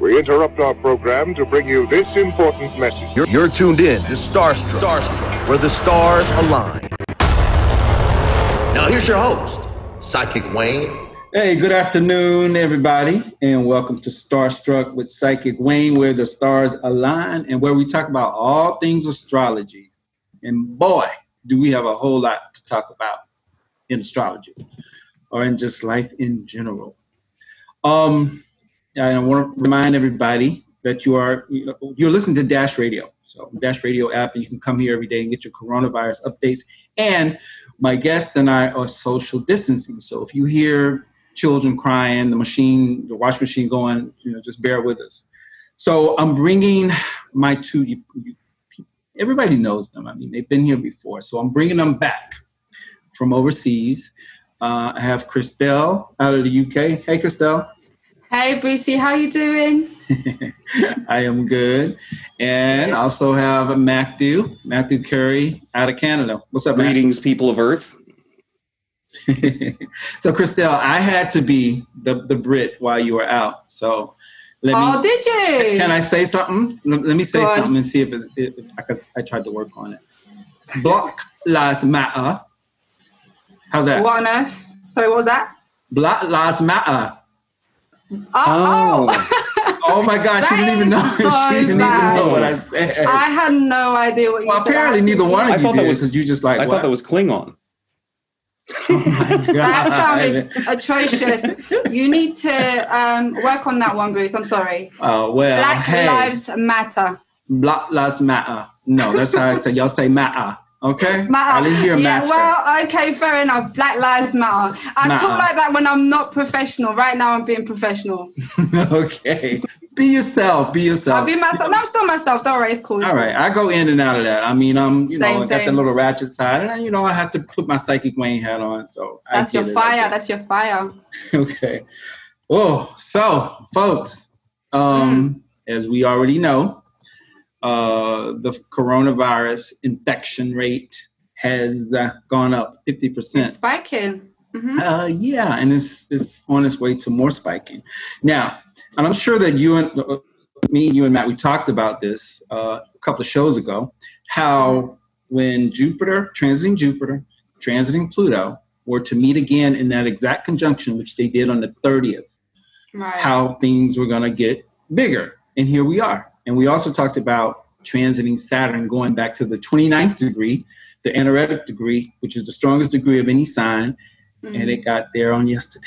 We interrupt our program to bring you this important message. You're, you're tuned in to Starstruck, Starstruck, where the stars align. Now here's your host, Psychic Wayne. Hey, good afternoon, everybody, and welcome to Starstruck with Psychic Wayne, where the stars align and where we talk about all things astrology. And boy, do we have a whole lot to talk about in astrology or in just life in general. Um, I want to remind everybody that you are you're listening to Dash Radio. So Dash Radio app, and you can come here every day and get your coronavirus updates. And my guest and I are social distancing. So if you hear children crying, the machine, the wash machine going, you know, just bear with us. So I'm bringing my two. You, you, everybody knows them. I mean, they've been here before. So I'm bringing them back from overseas. Uh, I have Christelle out of the UK. Hey, Christelle. Hey, Brucey, how you doing? I am good. And also have Matthew, Matthew Curry out of Canada. What's up, Greetings, Matthew? people of Earth. so, Christelle, I had to be the, the Brit while you were out. So, let me, oh, did you? Can I say something? Let, let me say Go something on. and see if, it, if, if I, I tried to work on it. Black Lives Matter. How's that? What on earth? Sorry, what was that? Black Lives Matter. Oh. oh. oh my gosh, she didn't even know. So she didn't bad. even know what I said. I had no idea what you well, said. apparently neither one of you I thought did, that was you just like I thought that was Klingon. Oh that sounded atrocious. You need to um, work on that one, Bruce. I'm sorry. Oh well. Black hey, lives matter. Black lives matter. No, that's how I say. Y'all say matter. Okay. Matter. I yeah, well, okay, fair enough. Black lives matter. I matter. talk like that when I'm not professional. Right now, I'm being professional. okay. Be yourself. Be yourself. I'll be myself. No, I'm still myself. Don't worry, it's cool. All right, I go in and out of that. I mean, I'm, you know, same, I got the little ratchet side, and you know, I have to put my psychic Wayne hat on. So that's your fire. That's your fire. okay. Oh, so folks, um, mm. as we already know, uh, the coronavirus infection rate has uh, gone up 50%. It's spiking. Mm-hmm. Uh, yeah, and it's, it's on its way to more spiking. Now, and I'm sure that you and uh, me, you and Matt, we talked about this uh, a couple of shows ago, how when Jupiter, transiting Jupiter, transiting Pluto, were to meet again in that exact conjunction, which they did on the 30th, right. how things were going to get bigger. And here we are. And we also talked about transiting Saturn going back to the 29th degree, the anaretic degree, which is the strongest degree of any sign. Mm-hmm. And it got there on yesterday.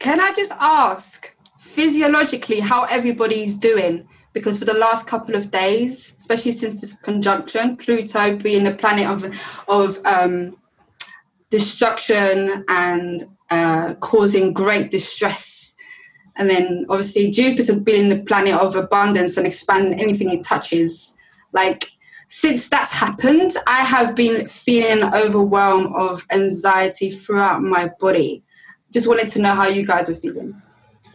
Can I just ask physiologically how everybody's doing? Because for the last couple of days, especially since this conjunction, Pluto being the planet of, of um, destruction and uh, causing great distress and then obviously Jupiter being the planet of abundance and expanding anything it touches. Like since that's happened, I have been feeling overwhelmed of anxiety throughout my body. Just wanted to know how you guys were feeling.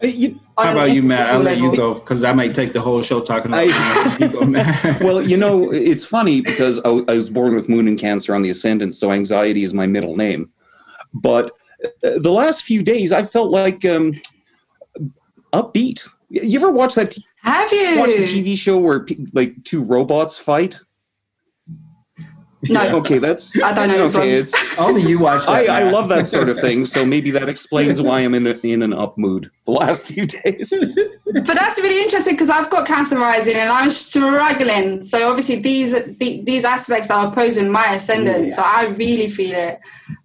You, how about you, Matt? I'll let you go because I might take the whole show talking about I, you go, well, you know, it's funny because I, I was born with Moon and Cancer on the ascendant, so anxiety is my middle name. But uh, the last few days, I felt like um, upbeat. You ever watch that? Have you watch the TV show where like two robots fight? No. okay, that's I don't know. Okay, it's only you watch. I, I, love that sort of thing, so maybe that explains why I'm in a, in an up mood the last few days. but that's really interesting because I've got cancer rising and I'm struggling. So obviously these these aspects are opposing my ascendant, yeah. so I really feel it.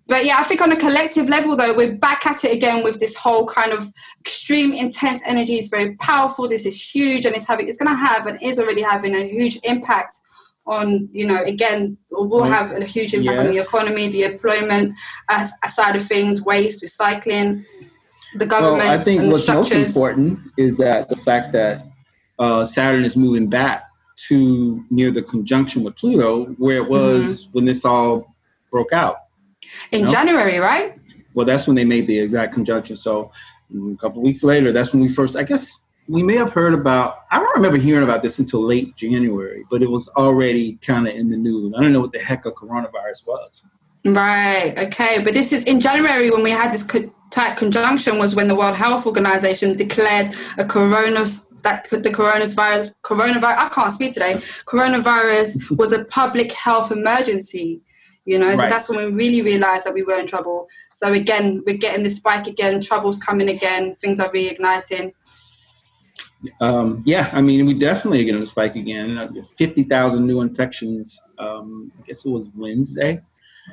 But yeah, I think on a collective level, though, we're back at it again with this whole kind of extreme intense energy. It's very powerful. This is huge, and it's having it's going to have and is already having a huge impact on you know again will have a huge impact yes. on the economy, the employment uh, side of things, waste, recycling, the government. Well, I think what's most important is that the fact that uh, Saturn is moving back to near the conjunction with Pluto, where it was mm-hmm. when this all broke out in know? January, right? Well, that's when they made the exact conjunction. So mm, a couple weeks later, that's when we first, I guess, we may have heard about. I don't remember hearing about this until late January, but it was already kind of in the news. I don't know what the heck a coronavirus was. Right. Okay. But this is in January when we had this type conjunction was when the World Health Organization declared a corona that the coronavirus coronavirus I can't speak today. Coronavirus was a public health emergency. You know, right. so that's when we really realized that we were in trouble. So again, we're getting this spike again, trouble's coming again, things are reigniting. Um, yeah, I mean, we definitely are going to spike again. Uh, 50,000 new infections. Um, I guess it was Wednesday.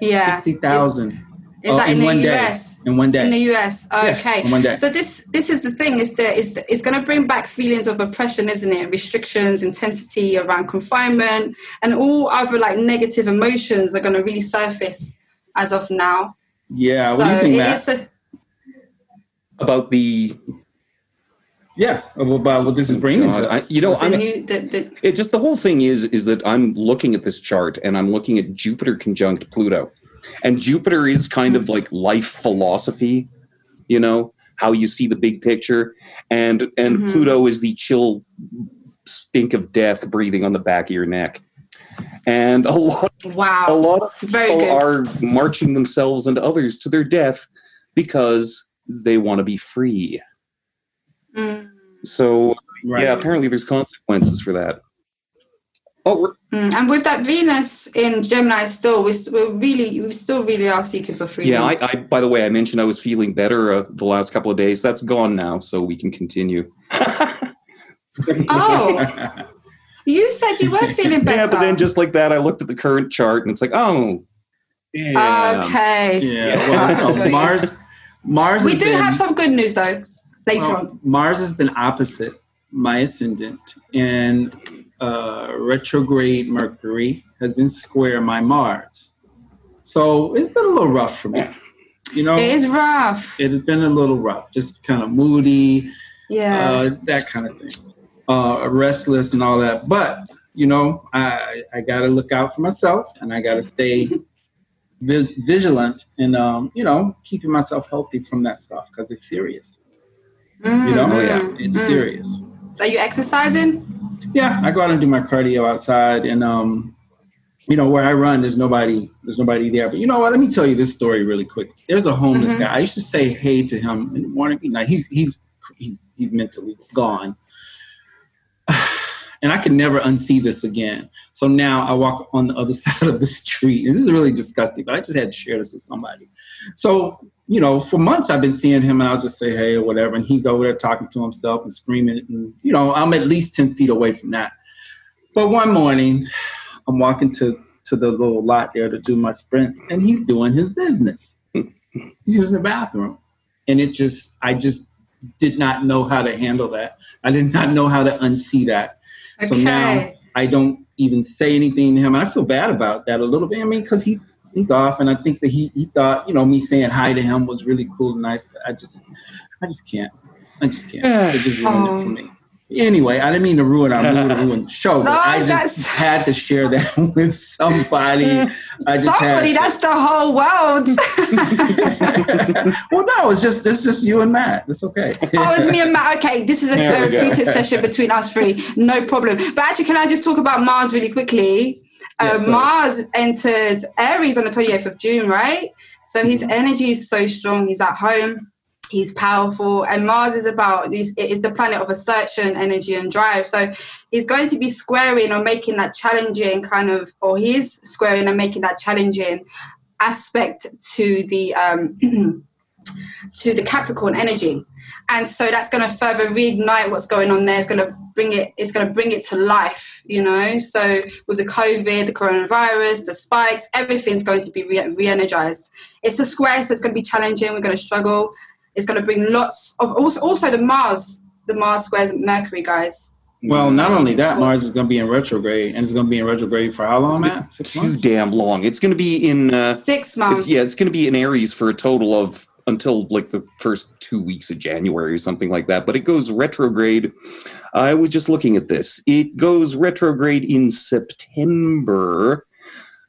Yeah. 50,000 Is uh, that in, the one US? day. In one day. In the US. Yes, Okay. in one day. So this this is the thing is that is it's going to bring back feelings of oppression, isn't it? Restrictions, intensity around confinement, and all other like negative emotions are going to really surface as of now. yeah, so what do you think, it Matt? a, About the yeah, about what this is bringing God, to I- you know, the I'm new the, the it just the whole thing is is that I'm looking at this chart and I'm looking at Jupiter conjunct Pluto. And Jupiter is kind of like life philosophy, you know, how you see the big picture. And and Mhm. Pluto is the chill stink of death breathing on the back of your neck. And a lot wow a lot of Very people good. are marching themselves and others to their death because they want to be free. Mm, So Right. yeah, apparently there's consequences for that. Oh, we're, mm. And with that Venus in Gemini still, we're, we're really we still really are seeking for freedom. yeah. I, I by the way, I mentioned I was feeling better uh, the last couple of days. That's gone now, so we can continue. Oh. you said you were feeling better. yeah, but then just like that, I looked at the current chart and it's like, oh, yeah. okay. Yeah, well, you Mars, Mars. We do been- have some good news though later well, on. Mars has been opposite my ascendant, and uh, retrograde Mercury has been square my Mars. So it's been a little rough for me. You know, It is rough. it has been a little rough, just kind of moody, yeah. uh, that kind of thing, uh, restless and all that. But you know, I I got to look out for myself, and I got to stay vi- vigilant, and um, you know, keeping myself healthy from that stuff because it's serious. You know, Mm, Oh, yeah. it's mm. serious. Are you exercising? Yeah, I go out and do my cardio outside, and um, you know, where I run, there's nobody, there's nobody there. But you know what? Let me tell you this story really quick. There's a homeless Mhm. guy. I used to say hey to him in the morning. Now he's he's he's, he's mentally gone, and I can never unsee this again. So now I walk on the other side of the street, and this is really disgusting. But I just had to share this with somebody. So you know, for months I've been seeing him, and I'll just say hey or whatever, and he's over there talking to himself and screaming, and you know, I'm at least ten feet away from that. But one morning, I'm walking to to the little lot there to do my sprints, and he's doing his business. he's using the bathroom, and it just I just did not know how to handle that. I did not know how to unsee that. Okay. So now I don't even say anything to him. And I feel bad about that a little bit. I mean, because he's he's off, and I think that he he thought you know me saying hi to him was really cool and nice. But I just I just can't. I just can't. It just ruined it for Oh. me. Anyway, I didn't mean to ruin our mood, ruin the show, but No, I just had to share that with somebody. I just Somebody, had that's the whole world. well, no, it's just it's just you and Matt. It's okay. Oh, it's me and Matt. Okay, this is a There we go. therapeutic session between us three. No problem. But actually, can I just talk about Mars really quickly? Yes, uh, go. Mars entered Aries on the 28th of June, right? So his Mm-hmm. energy is so strong. He's at home. He's powerful, and Mars is about these. It is the planet of assertion, energy, and drive. So he's going to be squaring or making that challenging kind of, or he is squaring and making that challenging aspect to the um, to the Capricorn energy, and so that's going to further reignite what's going on there. It's going to bring it. It's going to bring it to life. You know, so with the COVID, the coronavirus, the spikes, everything's going to be re- re-energized. It's a square, so it's going to be challenging. We're going to struggle. It's going to bring lots of also also the Mars, the Mars squares Mercury, guys. well, not only that, Mars is going to be in retrograde, and it's going to be in retrograde for how long, Matt? Six too months. damn long. It's going to be in. Uh, Six months. it's, yeah, it's going to be in Aries for a total of until like the first two weeks of January or something like that. But it goes retrograde. I was just looking at this. It goes retrograde in September.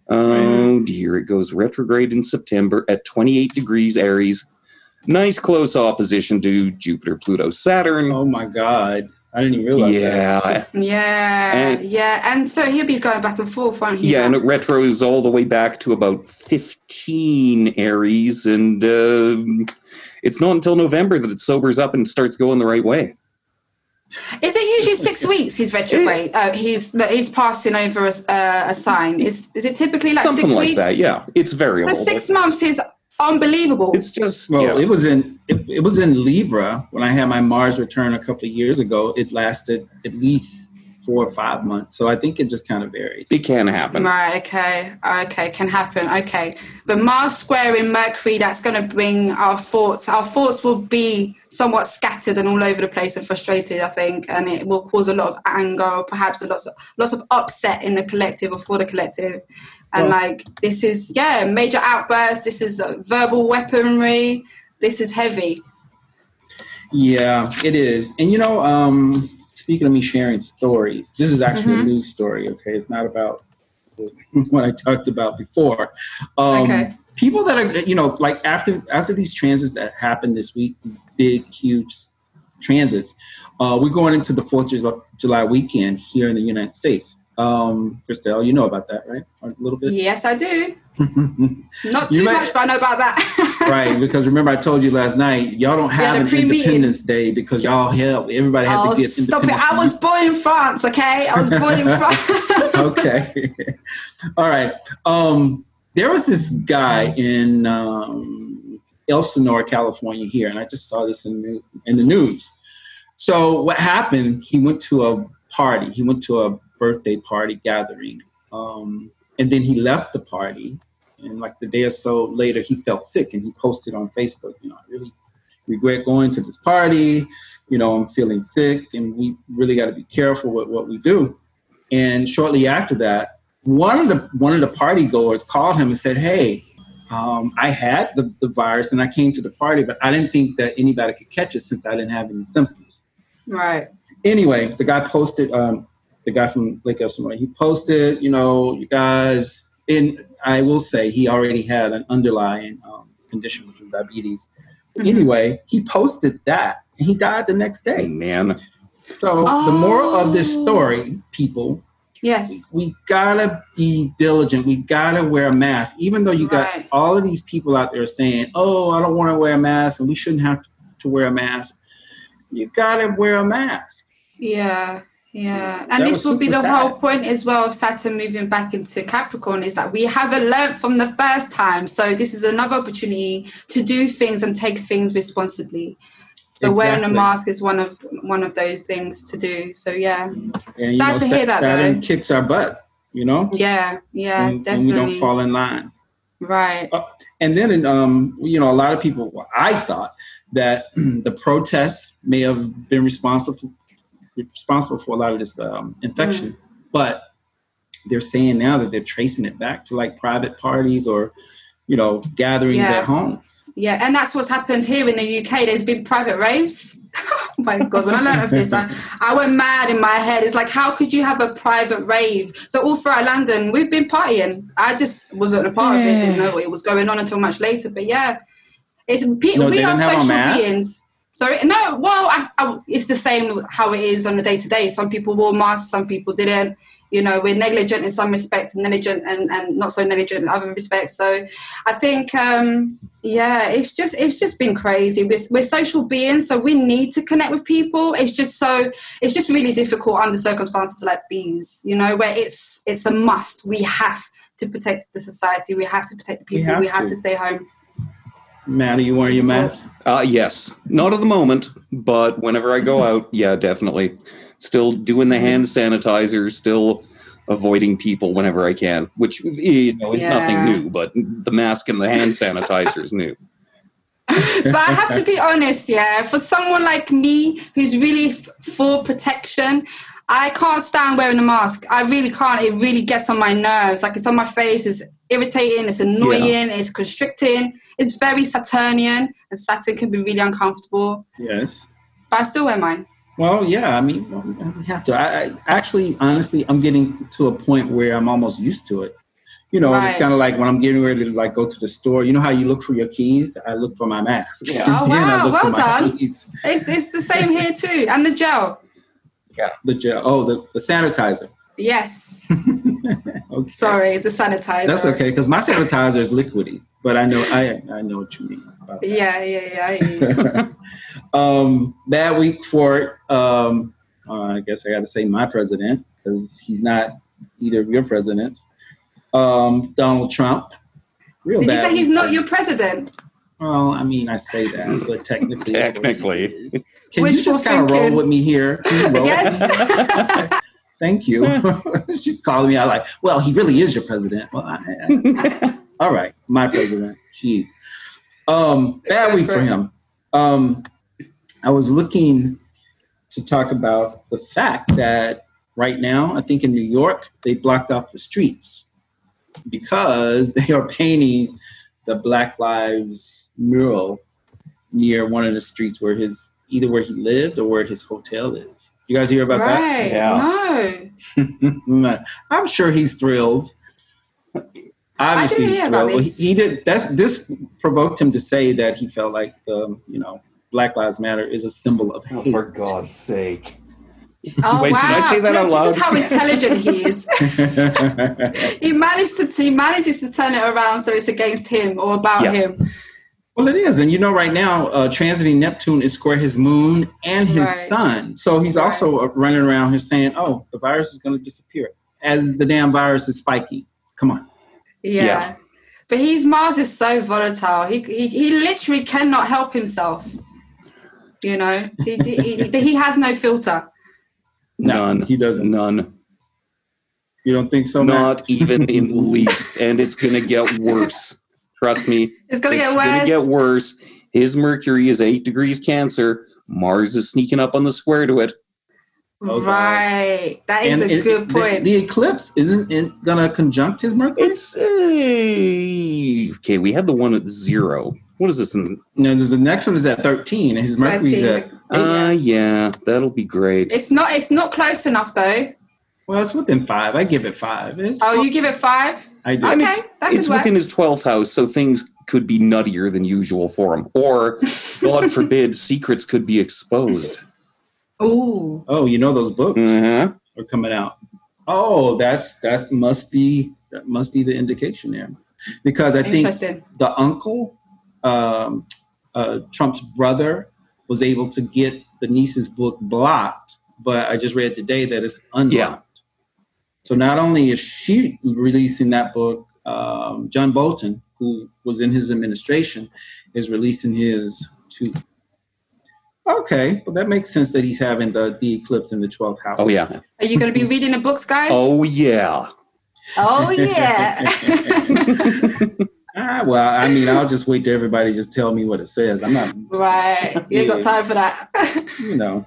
Oh mm-hmm. dear, it goes retrograde in September at 28 degrees Aries. Nice close opposition to Jupiter, Pluto, Saturn. Oh my God, I didn't even realize that. yeah, Yeah, And- yeah, and so he'll be going back and forth, won't he? Yeah, and Matt? it retros all the way back to about 15 Aries, and um it's not until November that it sobers up and starts going the right way. Is it usually six weeks? He's retrograde. Uh, he's he's passing over a, uh, a sign. Is is it typically like Something six like weeks? that. Yeah, it's variable. So six months is unbelievable. It's just Well, yeah. it was in it, it was in Libra when I had my Mars return a couple of years ago. It lasted at least four or five months. So I think it just kind of varies. it can happen. Right, okay, okay, can happen, okay. But Mars square in Mercury, that's going to bring our thoughts. Our thoughts will be somewhat scattered and all over the place and frustrated, I think, and it will cause a lot of anger, or perhaps a lots of lots of upset in the collective or for the collective. And Well- like this is yeah, major outburst. This is uh, verbal weaponry. This is heavy. Yeah, it is. And you know, um, speaking of me sharing stories, this is actually a news story. Okay, it's not about what I talked about before. Um, Okay. People that are, you know, like after after these transits that happened this week, these big, huge transits, uh, we're going into the Fourth of July weekend here in the United States. Um, Christelle, you know about that, right? A little bit. Yes, I do. Not too might- much, but I know about that. right, because remember I told you last night, y'all don't have an. Independence Day because y'all help everybody had Oh, to get stop it! I was born in France. Okay, I was born in France. okay. All right. Um, there was this guy in um, Elsinore, California, here, and I just saw this in the, in the news. So what happened? He went to a party. He went to a birthday party gathering, um, and then he left the party. And like the day or so later, he felt sick, and he posted on Facebook, you know, I really regret going to this party. You know, I'm feeling sick, and we really got to be careful with what we do. And shortly after that, one of the one of the party goers called him and said, "Hey, um, I had the, the virus and I came to the party, but I didn't think that anybody could catch it since I didn't have any symptoms." right. Anyway, the guy posted. Um, the guy from Lake Elsinore, he posted, you know, you guys. And I will say he already had an underlying um, condition, which was diabetes. Mhm. Anyway, he posted that, and he died the next day. man. So the moral of this Oh. story, people, Yes. we gotta be diligent. We gotta wear a mask, even though you got Right. all of these people out there saying, "Oh, I don't want to wear a mask," and we shouldn't have to wear a mask. You gotta wear a mask. Yeah. Yeah, That and this would be the sad. whole point as well of Saturn moving back into Capricorn is that we haven't learnt from the first time. So this is another opportunity to do things and take things responsibly. So wearing a mask is one of one of those things to do. So yeah, And Sad to hear that, Saturn though. kicks our butt, you know, yeah, yeah, and, and we don't fall in line. Right. And then, um, you know, a lot of people, I thought that the protests may have been responsible responsible for a lot of this um, infection, but they're saying now that they're tracing it back to like private parties or, you know, gatherings Yeah. at homes. Yeah, and that's what's happened here in the UK. There's been private raves. oh my god, when I learned of this, I, I went mad in my head. It's like, how could you have a private rave? So all throughout London, we've been partying. I just wasn't a part of it. Didn't know what was going on until much later. But yeah, it's pe- No, we are didn't have on social beings. Sorry, no. Well, I, I, it's the same how it is on the day to day. Some people wore masks, some people didn't. You know, we're negligent in some respects, negligent and, and not so negligent in other respects. So, I think, um, yeah, it's just it's just been crazy. We're, we're social beings, so we need to connect with people. It's just so it's just really difficult under circumstances like these. You know, where it's it's a must. We have to protect the society. We have to protect the We people. have We have to. to stay home. Matt, are you wearing your mask? Uh, yes, not at the moment, but whenever I go out, yeah, definitely. Still doing the hand sanitizer, still avoiding people whenever I can, which you know is Yeah. nothing new. But the mask and the hand sanitizer is new. but I have to be honest, yeah. For someone like me who's really f- for protection, I can't stand wearing a mask. I really can't. It really gets on my nerves. Like it's on my face. It's irritating. It's annoying. It's constricting. It's very Saturnian, and Saturn can be really uncomfortable. Yes. But I still wear mine. Well, yeah. I mean, we have to. I, I actually, honestly, I'm getting to a point where I'm almost used to it. You know, it's kind of like when I'm getting ready to like go to the store. You know how you look for your keys? I look for my mask. Oh, yeah. Oh, wow. Well done. keys. It's it's the same here too, and the gel. The gel. Oh, the, the sanitizer. Yes. Okay. Sorry, the sanitizer. That's okay because my sanitizer is liquidy, but I know I I know what you mean. Yeah, yeah, yeah. I hear you. um, bad week for um, uh, I guess I got to say my president because he's not either of your presidents. Um, Donald Trump. Real Did you say he's not your president? Well, I mean, I say that, but technically, of course Technically. Can you just kind of roll with me here? Yes. Thank you. She's calling me out like, well, he really is your president. Well, I, I- all right, my president. Jeez. Um, bad week for him. Um, I was looking to talk about the fact that right now, I think in New York, they blocked off the streets because they are painting the Black Lives mural near one of the streets where his either where he lived or where his hotel is. You guys hear about that? Yeah. No. I'm sure he's thrilled. Obviously, didn't he's hear about thrilled. this. He did. That's this provoked him to say that he felt like the you know Black Lives Matter is a symbol of Oh, for God's sake. Oh, Wait, wow. did I say that Do you know, out This is how intelligent he is. he managed to he manages to turn it around so it's against him or about Yeah. him. Well, it is, and you know, right now, uh, transiting Neptune is square his moon and his Right. sun. So he's Right. also uh, running around here saying, "Oh, the virus is going to disappear," as the damn virus is spiking. Come on. Yeah. Yeah. But he's Mars is so volatile. He, he he literally cannot help himself. You know, he he, he, he has no filter. None. he doesn't. None. You don't think so? Matt? Not even in the least. And it's going to get worse. Trust me. It's gonna it's get gonna worse. get worse. His Mercury is eight degrees Cancer. Mars is sneaking up on the square to it. Okay. Right. That is And a it- good point. The, eclipse isn't it going to conjunct his Mercury? It's uh, okay. We had the one at zero. What is this? In, No, the next one is at 13, and his Mercury's 13, at. the- uh, yeah, that'll be great. It's not it's not close enough though. Well, it's within five. I give it five. It's, Oh, you give it five? I do. And Okay, it's, that could it's within his 12th house, so things could be nuttier than usual for him. Or, God forbid, secrets could be exposed. Oh. Oh, you know those books Uh-huh. are coming out. Oh, that's that must be that must be the indication there, because I think Interesting. the uncle, um, uh, Trump's brother, was able to get the niece's book blocked, but I just read today that it's unblocked. Yeah. So not only is she releasing that book, um, John Bolton, who was in his administration, is releasing his too. Okay, well that makes sense that he's having the the eclipse in the twelfth house. Oh, yeah. Are you gonna be reading the books, guys? Oh, yeah. Oh, yeah. Ah, well, I mean, I'll just wait till everybody just tell me what it says. I'm not, right. You ain't got time for that. you know.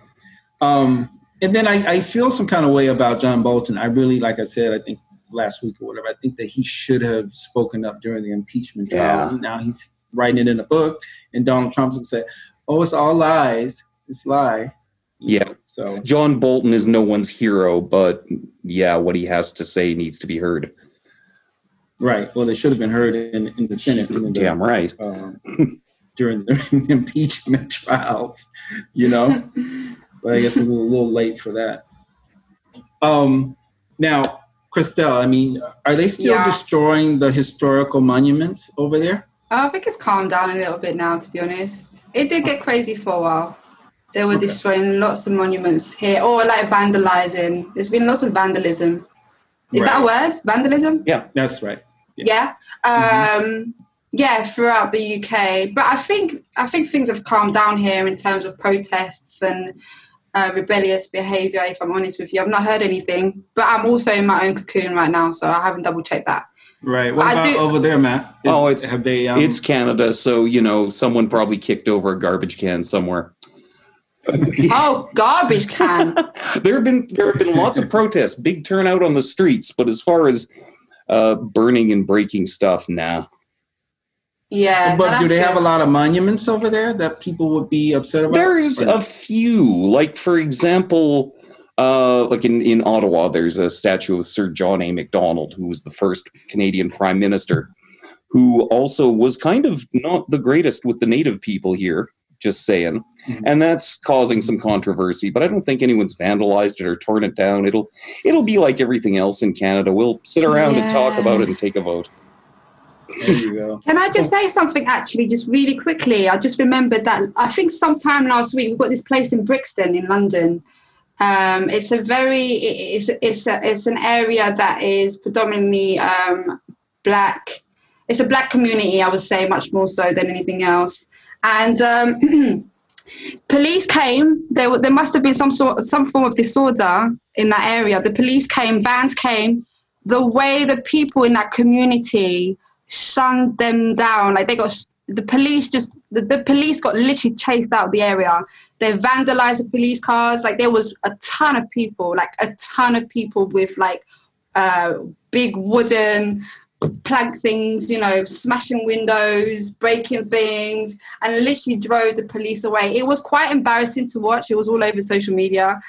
Um, and then I, I feel some kind of way about John Bolton. I really, like I said, I think last week or whatever, I think that he should have spoken up during the impeachment trials. Yeah. And now he's writing it in a book, and Donald Trump's gonna say, "Oh, it's all lies. It's lie." You Yeah. know, So John Bolton is no one's hero, but yeah, what he has to say needs to be heard. right. Well, they should have been heard in, in the Senate. in the- Damn right. um, during the impeachment trials, you know. but I guess it's a little late for that. Um, now, Christelle, I mean, are they still Yeah. destroying the historical monuments over there? I think it's calmed down a little bit now, to be honest. It did get crazy for a while. They were Okay. destroying lots of monuments here, or like vandalizing. There's been lots of vandalism. Is that a word? Vandalism? Yeah, that's right. Yeah. Um, yeah, throughout the UK. But I think I think things have calmed down here in terms of protests and uh, rebellious behaviour. If I'm honest with you, I've not heard anything. But I'm also in my own cocoon right now, so I haven't double checked that. Right. What I about do- over there, Matt? Is- Oh, it's- have they? Um, It's Canada, so you know someone probably kicked over a garbage can somewhere. Oh, garbage can. there have been there have been lots of protests, big turnout on the streets, but as far as uh, burning and breaking stuff, nah. Yeah. but do that's they have a lot of monuments over there that people would be upset about? There's Or- a few, like for example, uh, like in, in Ottawa, there's a statue of Sir John A. Macdonald, who was the first Canadian Prime Minister, who also was kind of not the greatest with the native people here. Just saying, Mhm. and that's causing some controversy. But I don't think anyone's vandalized it or torn it down. It'll it'll be like everything else in Canada. We'll sit around and talk about it and take a vote. There you go. Can I just say something actually, just really quickly? I just remembered that I think sometime last week we've got this place in Brixton in London. Um, it's a very it's it's a, it's an area that is predominantly um, black. It's a black community, I would say, much more so than anything else. And um, police came. There there must have been some sort some form of disorder in that area. The police came, vans came. The way the people in that community shunned them down. Like they got the police just the, the police got literally chased out of the area. They vandalized the police cars. Like there was a ton of people, like a ton of people with like uh, big wooden plank things, you know, smashing windows, breaking things, and literally drove the police away. It was quite embarrassing to watch. It was all over social media.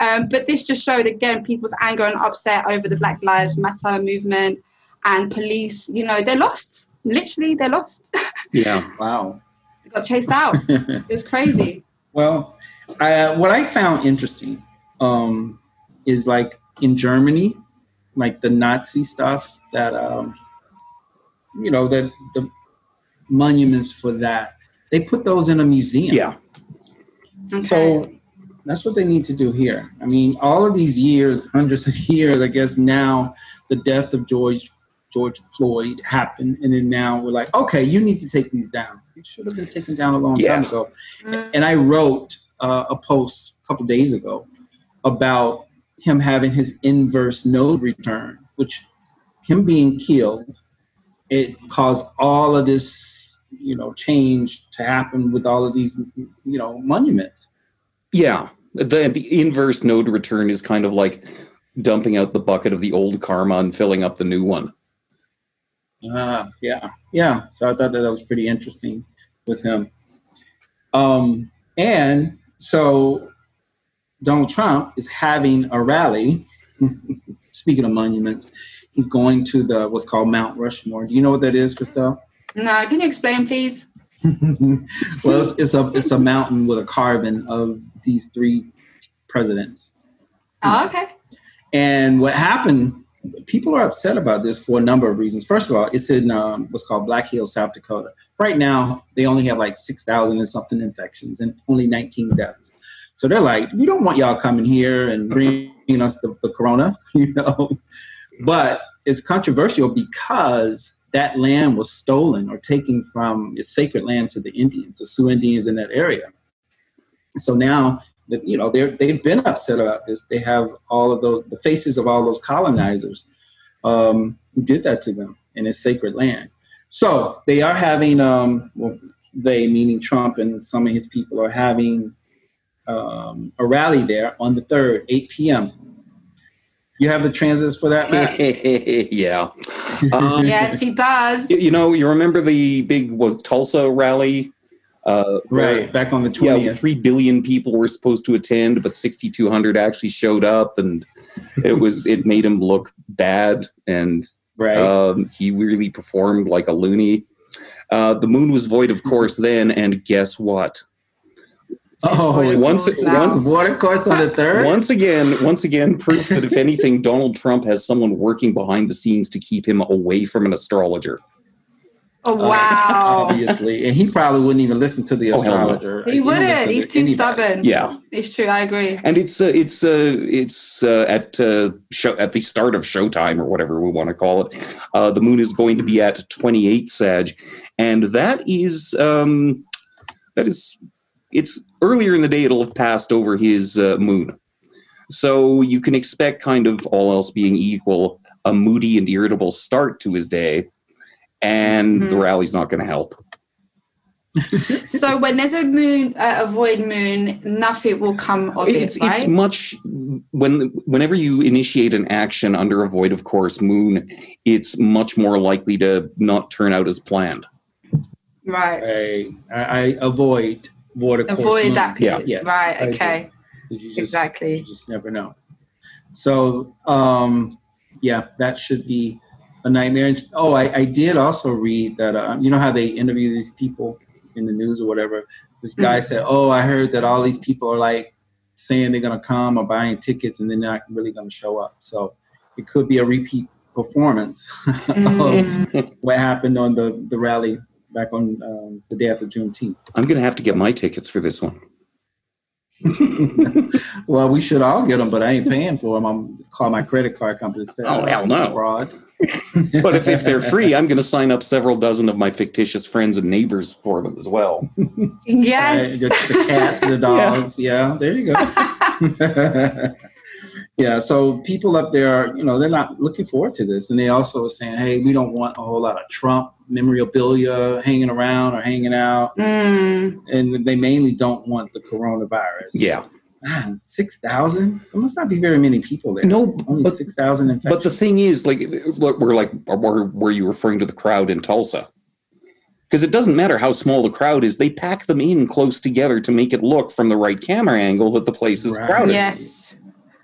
Um, but this just showed again people's anger and upset over the Black Lives Matter movement and police, you know, they're lost. Literally, they're lost. Yeah. Wow. they got chased out. it was crazy. Well, I, what I found interesting um, is like in Germany, like the Nazi stuff that um, you know that the monuments for that they put those in a museum. Yeah. Okay. So that's what they need to do here. I mean, all of these years, hundreds of years, I guess now the death of George George Floyd happened, and then now we're like, okay, you need to take these down. It should have been taken down a long Yeah. time ago. Mm. And I wrote uh, a post a couple days ago about him having his inverse node return, which him being killed, it caused all of this, you know, change to happen with all of these, you know, monuments. Yeah. The the inverse node return is kind of like dumping out the bucket of the old karma and filling up the new one. Ah, yeah, yeah. So I thought that, that was pretty interesting with him. Um, and so Donald Trump is having a rally. Speaking of monuments, he's going to the what's called Mount Rushmore. Do you know what that is, Christelle? No, can you explain, please? well, it's, it's a it's a mountain with a carving of these three presidents. Oh, okay. And what happened, people are upset about this for a number of reasons. First of all, it's in um, what's called Black Hills, South Dakota. Right now, they only have like 6,000 and something infections and only 19 deaths. So they're like, we don't want y'all coming here and bringing us the, the corona, you know. But it's controversial because that land was stolen or taken from its sacred land to the Indians, the Sioux Indians in that area. So now that you know they're they've been upset about this. They have all of those the faces of all those colonizers um, who did that to them in its sacred land. So they are having um, well, they meaning Trump and some of his people are having um, a rally there on the third, 8 p.m. You have the transits for that, Matt? yeah. Um, Yes, he does. You know, you remember the big was Tulsa rally? Uh, where- right, back on the Yeah, 20th. three billion people were supposed to attend, but sixty two hundred actually showed up, and it was it made him look bad, and right. um, he really performed like a loony. Uh, the moon was void, of course, then, and guess what? oh, It's once- voice now. once- water course on the third. Once again, once again, proof that if anything, Donald Trump has someone working behind the scenes to keep him away from an astrologer. Oh, wow. Obviously, and he probably wouldn't even listen to the Oh, hell astrologer. He wouldn't. listen to He's too anybody. stubborn. Yeah, It's true. I agree. and it's uh, it's uh, it's uh, at uh, show at the start of Showtime or whatever we want to call it. Uh, the moon is going to be at twenty eight Sag, and that is um, that is it's earlier in the day. It'll have passed over his uh, moon, so you can expect kind of all else being equal, a moody and irritable start to his day, and the Mhm. rally's not going to help. So when there's a moon, uh, a void moon, nothing will come of it's it, right? it's much when whenever you initiate an action under a void of course moon it's much more likely to not turn out as planned right. I, I, I avoid water. course Avoid moon. that Yeah, yes, right. Okay. You just- Exactly. You just never know. So, um, yeah, that should be a nightmare. And, oh, I, I did also read that, uh, you know how they interview these people in the news or whatever? This guy Mm-hmm. said, oh, I heard that all these people are like saying they're going to come or buying tickets and they're not really going to show up. So it could be a repeat performance Mm. of what happened on the, the rally back on um, the day after Juneteenth. I'm going to have to get my tickets for this one. well, we should all get them, but I ain't paying for them. I'm call my credit card company. and say, Oh, hell this no. fraud. But if, if they're free, I'm going to sign up several dozen of my fictitious friends and neighbors for them as well. Yes. Right, the, the cats, the dogs. yeah. there you go. yeah, so people up there, are, you know, they're not looking forward to this, and they also are saying, "Hey, we don't want a whole lot of Trump memorabilia hanging around or hanging out," Mm. and they mainly don't want the coronavirus. Yeah. Man, six thousand. There must not be very many people there. No, only but, six thousand infections. but the thing is, like, we're like, were, were you referring to the crowd in Tulsa? Because it doesn't matter how small the crowd is, they pack them in close together to make it look from the right camera angle that the place is Right. crowded. Yes.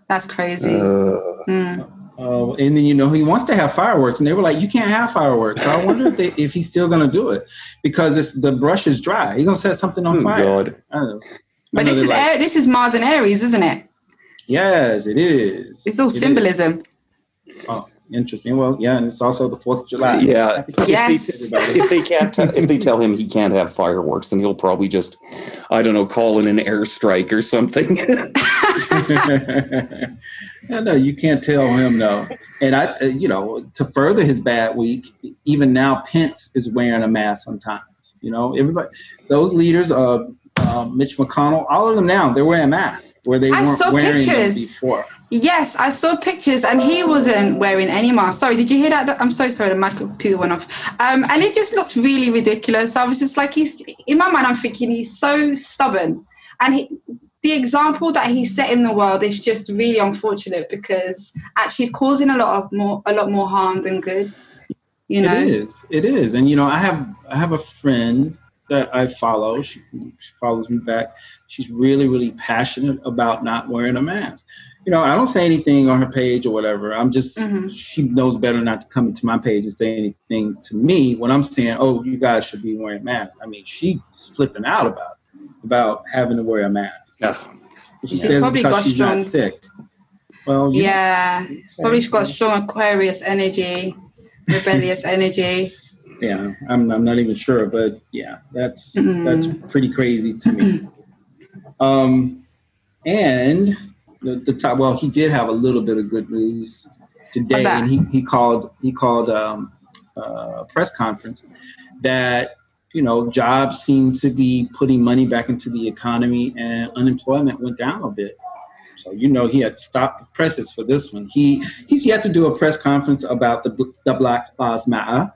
That's crazy. Uh, Mm. Oh, and then you know he wants to have fireworks, and they were like, "You can't have fireworks." So I wonder if they, if he's still going to do it because it's the brush is dry. He's going to set something on fire. oh, fire. God. I don't know. I But this is like, this is Mars and Aries, isn't it? yes, it is. It's all It is. symbolism. Oh, interesting. Well, yeah, and it's also the Fourth of July. Yeah. Yes. if they can't, if they tell him he can't have fireworks, then he'll probably just, I don't know, call in an airstrike or something. yeah, no, you can't tell him no. And I, uh, you know, to further his bad week, even now Pence is wearing a mask sometimes. You know, everybody, those leaders, uh, uh, Mitch McConnell, all of them now they're wearing masks where they I weren't saw wearing them before. Yes, I saw pictures and he wasn't wearing any mask. Sorry, did you hear that? I'm so sorry, the computer went off. Um, and it just looked really ridiculous. I was just like, he's in my mind, I'm thinking he's so stubborn. And he, the example that he set in the world is just really unfortunate because actually he's causing a lot of more a lot more harm than good. You know? It is. It is. And you know, I have I have a friend that I follow. She, she follows me back. She's really, really passionate about not wearing a mask. You know, I don't say anything on her page or whatever. I'm just Mhm. she knows better not to come into my page and say anything to me when I'm saying, "Oh, you guys should be wearing masks." I mean, she's flipping out about about having to wear a mask. Yeah. She She's says probably because got she's not strong- sick. Well, you know, Yeah. Probably got strong Aquarius energy, rebellious energy. Yeah I'm, I'm not even sure but yeah that's Mm. that's pretty crazy to me um and the, the top well he did have a little bit of good news today and he, he called he called um, a press conference that you know jobs seem to be putting money back into the economy and unemployment went down a bit so you know he had to stop the presses for this one. He he's yet to do a press conference about the the Black Lives Matter.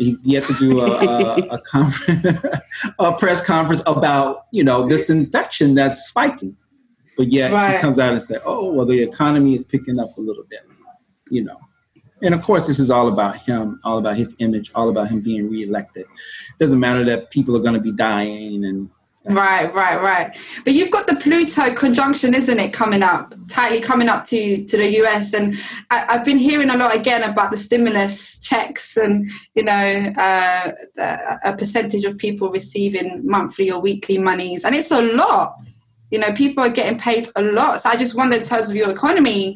He's yet to do a a, a, conference, a press conference about you know this infection that's spiking. But yet Right. he comes out and says, "Oh well, the economy is picking up a little bit," you know. And of course, this is all about him, all about his image, all about him being reelected. It doesn't matter that people are going to be dying and Right, right, right. But you've got the Pluto conjunction, isn't it, coming up, tightly coming up to, to the US. And I, I've been hearing a lot again about the stimulus checks and, you know, uh, a percentage of people receiving monthly or weekly monies. And it's a lot. You know, people are getting paid a lot. So I just wonder, in terms of your economy,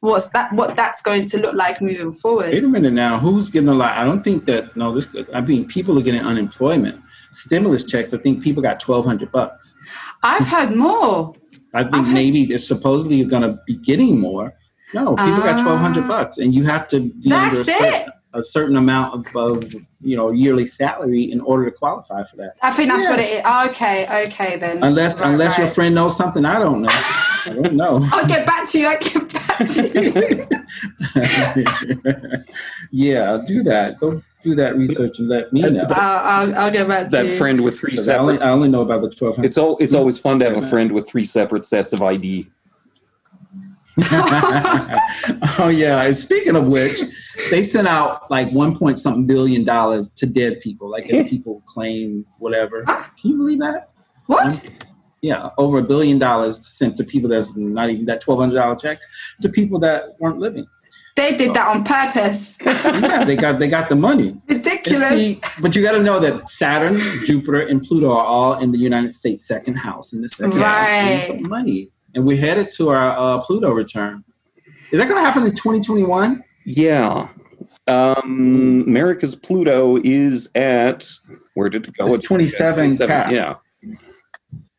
what's that? What that's going to look like moving forward? Wait a minute now. Who's getting a lot? I don't think that. No, this. I mean, people are getting unemployment. Stimulus checks. I think people got twelve hundred bucks. I've had more. I think Okay. maybe they're supposedly going to be getting more. No, people got twelve hundred Ah. bucks, and you have to be under a certain, a certain amount of, of you know yearly salary in order to qualify for that. I think that's what it Yes. is. Okay, okay then. Unless Right, unless your friend knows something I don't know. I don't know. I'll get back to you. I'll get back to you. yeah, I'll do that. Go do that research and let me know. I'll, I'll, I'll get back to that you. friend with three 'Cause I only, separate. I only know about the twelve hundred. It's all. It's always fun to have a mm-hmm. friend with three separate sets of ID. oh yeah. And speaking of which, they sent out like one point something billion dollars to dead people. Like as people claim whatever. Can you believe that? What? Um, yeah, over a billion dollars sent to people that's not even that twelve hundred dollar check to people that weren't living. They did that on purpose. Yeah, they got they got the money. And Ridiculous. see, but you got to know that Saturn, Jupiter, and Pluto are all in the United States second house in the second house. Right. Getting money, and we're headed to our uh, Pluto return. Is that going to happen in 2021? Yeah. Um, America's Pluto is at where did it go? It's 27 cap. Yeah.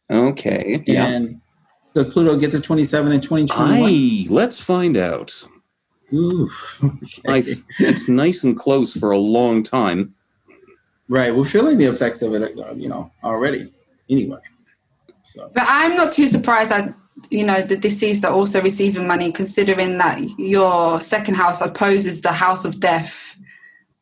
Okay. Yeah. And does Pluto get to 27 in 2021? I let's find out. Ooh, I okay. it's nice and close for a long time. right. We're feeling the effects of it, uh, you know, already. Anyway. So But I'm not too surprised that you know the deceased are also receiving money, considering that your second house opposes the house of death,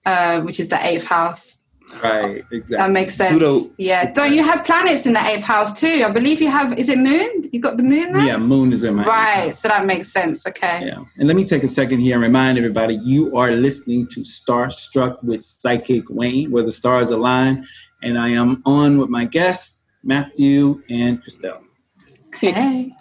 uh, which is the eighth house. Right, exactly. That makes sense. Pluto- Yeah. Don't you have planets in the eighth house too? I believe you have. Is it Moon? You got the Moon there. Yeah, Moon is in my Right. So that makes sense. Okay. Yeah. And let me take a second here and remind everybody you are listening to Starstruck with Psychic Wayne, where the stars align. And I am on with my guests, Matthew and Christelle. Hey.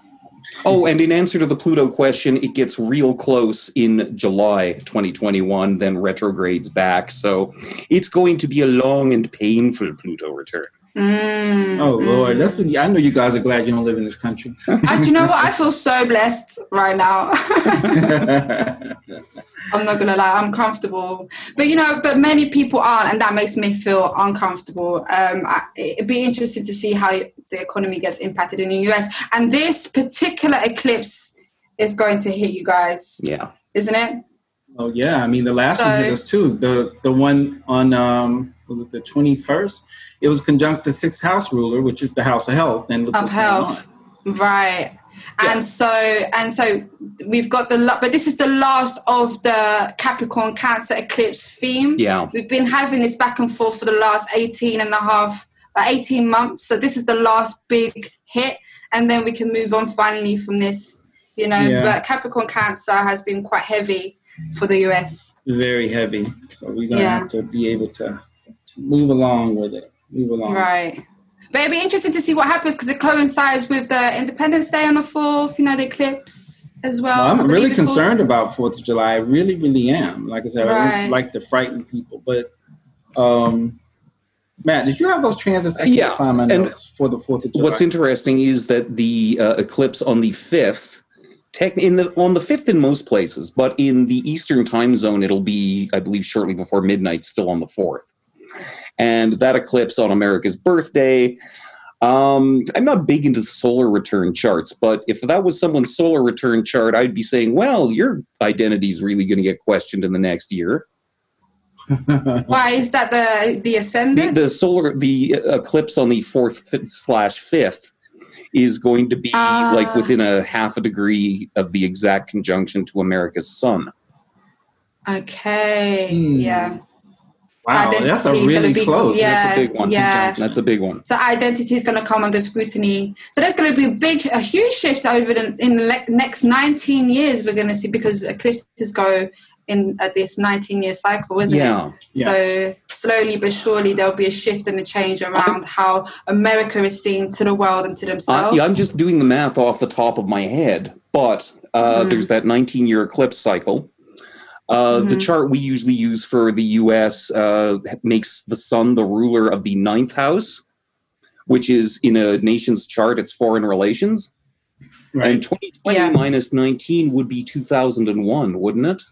Oh, and in answer to the Pluto question, it gets real close in July 2021, then retrogrades back. So it's going to be a long and painful Pluto return. Mm, Oh, Lord. mm. That's I know you guys are glad you don't live in this country. And do you know what? I feel so blessed right now. I'm not gonna lie, I'm comfortable. But you know, but many people aren't, and that makes me feel uncomfortable. Um, I, it'd be interesting to see how the economy gets impacted in the US. And this particular eclipse is going to hit you guys, Yeah. isn't it? oh, yeah. I mean, the last one hit So- us too. The, the one on, um, was it the 21st? It was conjunct the sixth house ruler, which is the house of health. And Of health. on. Right. Yeah. And so and so we've got the but this is the last of the Capricorn Cancer eclipse theme. Yeah. We've been having this back and forth for the last 18 and a half, like 18 months. So this is the last big hit. And then we can move on finally from this, you know. Yeah. But Capricorn Cancer has been quite heavy for the US. Very heavy. So we're going to Yeah. have to be able to, to move along with it. Move along. Right. But it'd be interesting to see what happens because it coincides with the Independence Day on the 4th, you know, the eclipse as well. Well, I I'm really it falls- concerned about Fourth of July. I really, really am. Like I said, I don't like to frighten people. But um, Matt, did you have those transits? I can't Yeah, find and for the Fourth of July. What's interesting is that the uh, eclipse on the 5th, tech, in the, on the 5th in most places, but in the Eastern time zone, it'll be, I believe, shortly before midnight, still on the 4th. And that eclipse on America's birthday, um, I'm not big into solar return charts, but if that was someone's solar return chart, I'd be saying, well, your identity is really going to get questioned in the next year. Why is that the the The, ascendant? the solar, the eclipse on the 4th fi- slash 5th is going to be Ah. like within a half a degree of the exact conjunction to America's sun. okay, Hmm. yeah. Wow, So that's a is really be- close. yeah. That's a big one. yeah. That's a big one. So identity is going to come under scrutiny. So there's going to be a big, a huge shift over the in the le- next 19 years. We're going to see because eclipses go in at this 19 year cycle, isn't Yeah. it? Yeah. So slowly but surely there'll be a shift and a change around how America is seen to the world and to Uh, themselves. yeah, I'm just doing the math off the top of my head, but uh, Mhm. there's that 19 year eclipse cycle. Uh, The Mhm. chart we usually use for the US uh, makes the sun the ruler of the ninth house, which is in a nation's chart, it's foreign relations. And Right. 2020 Yeah. minus 19 would be 2001, wouldn't it?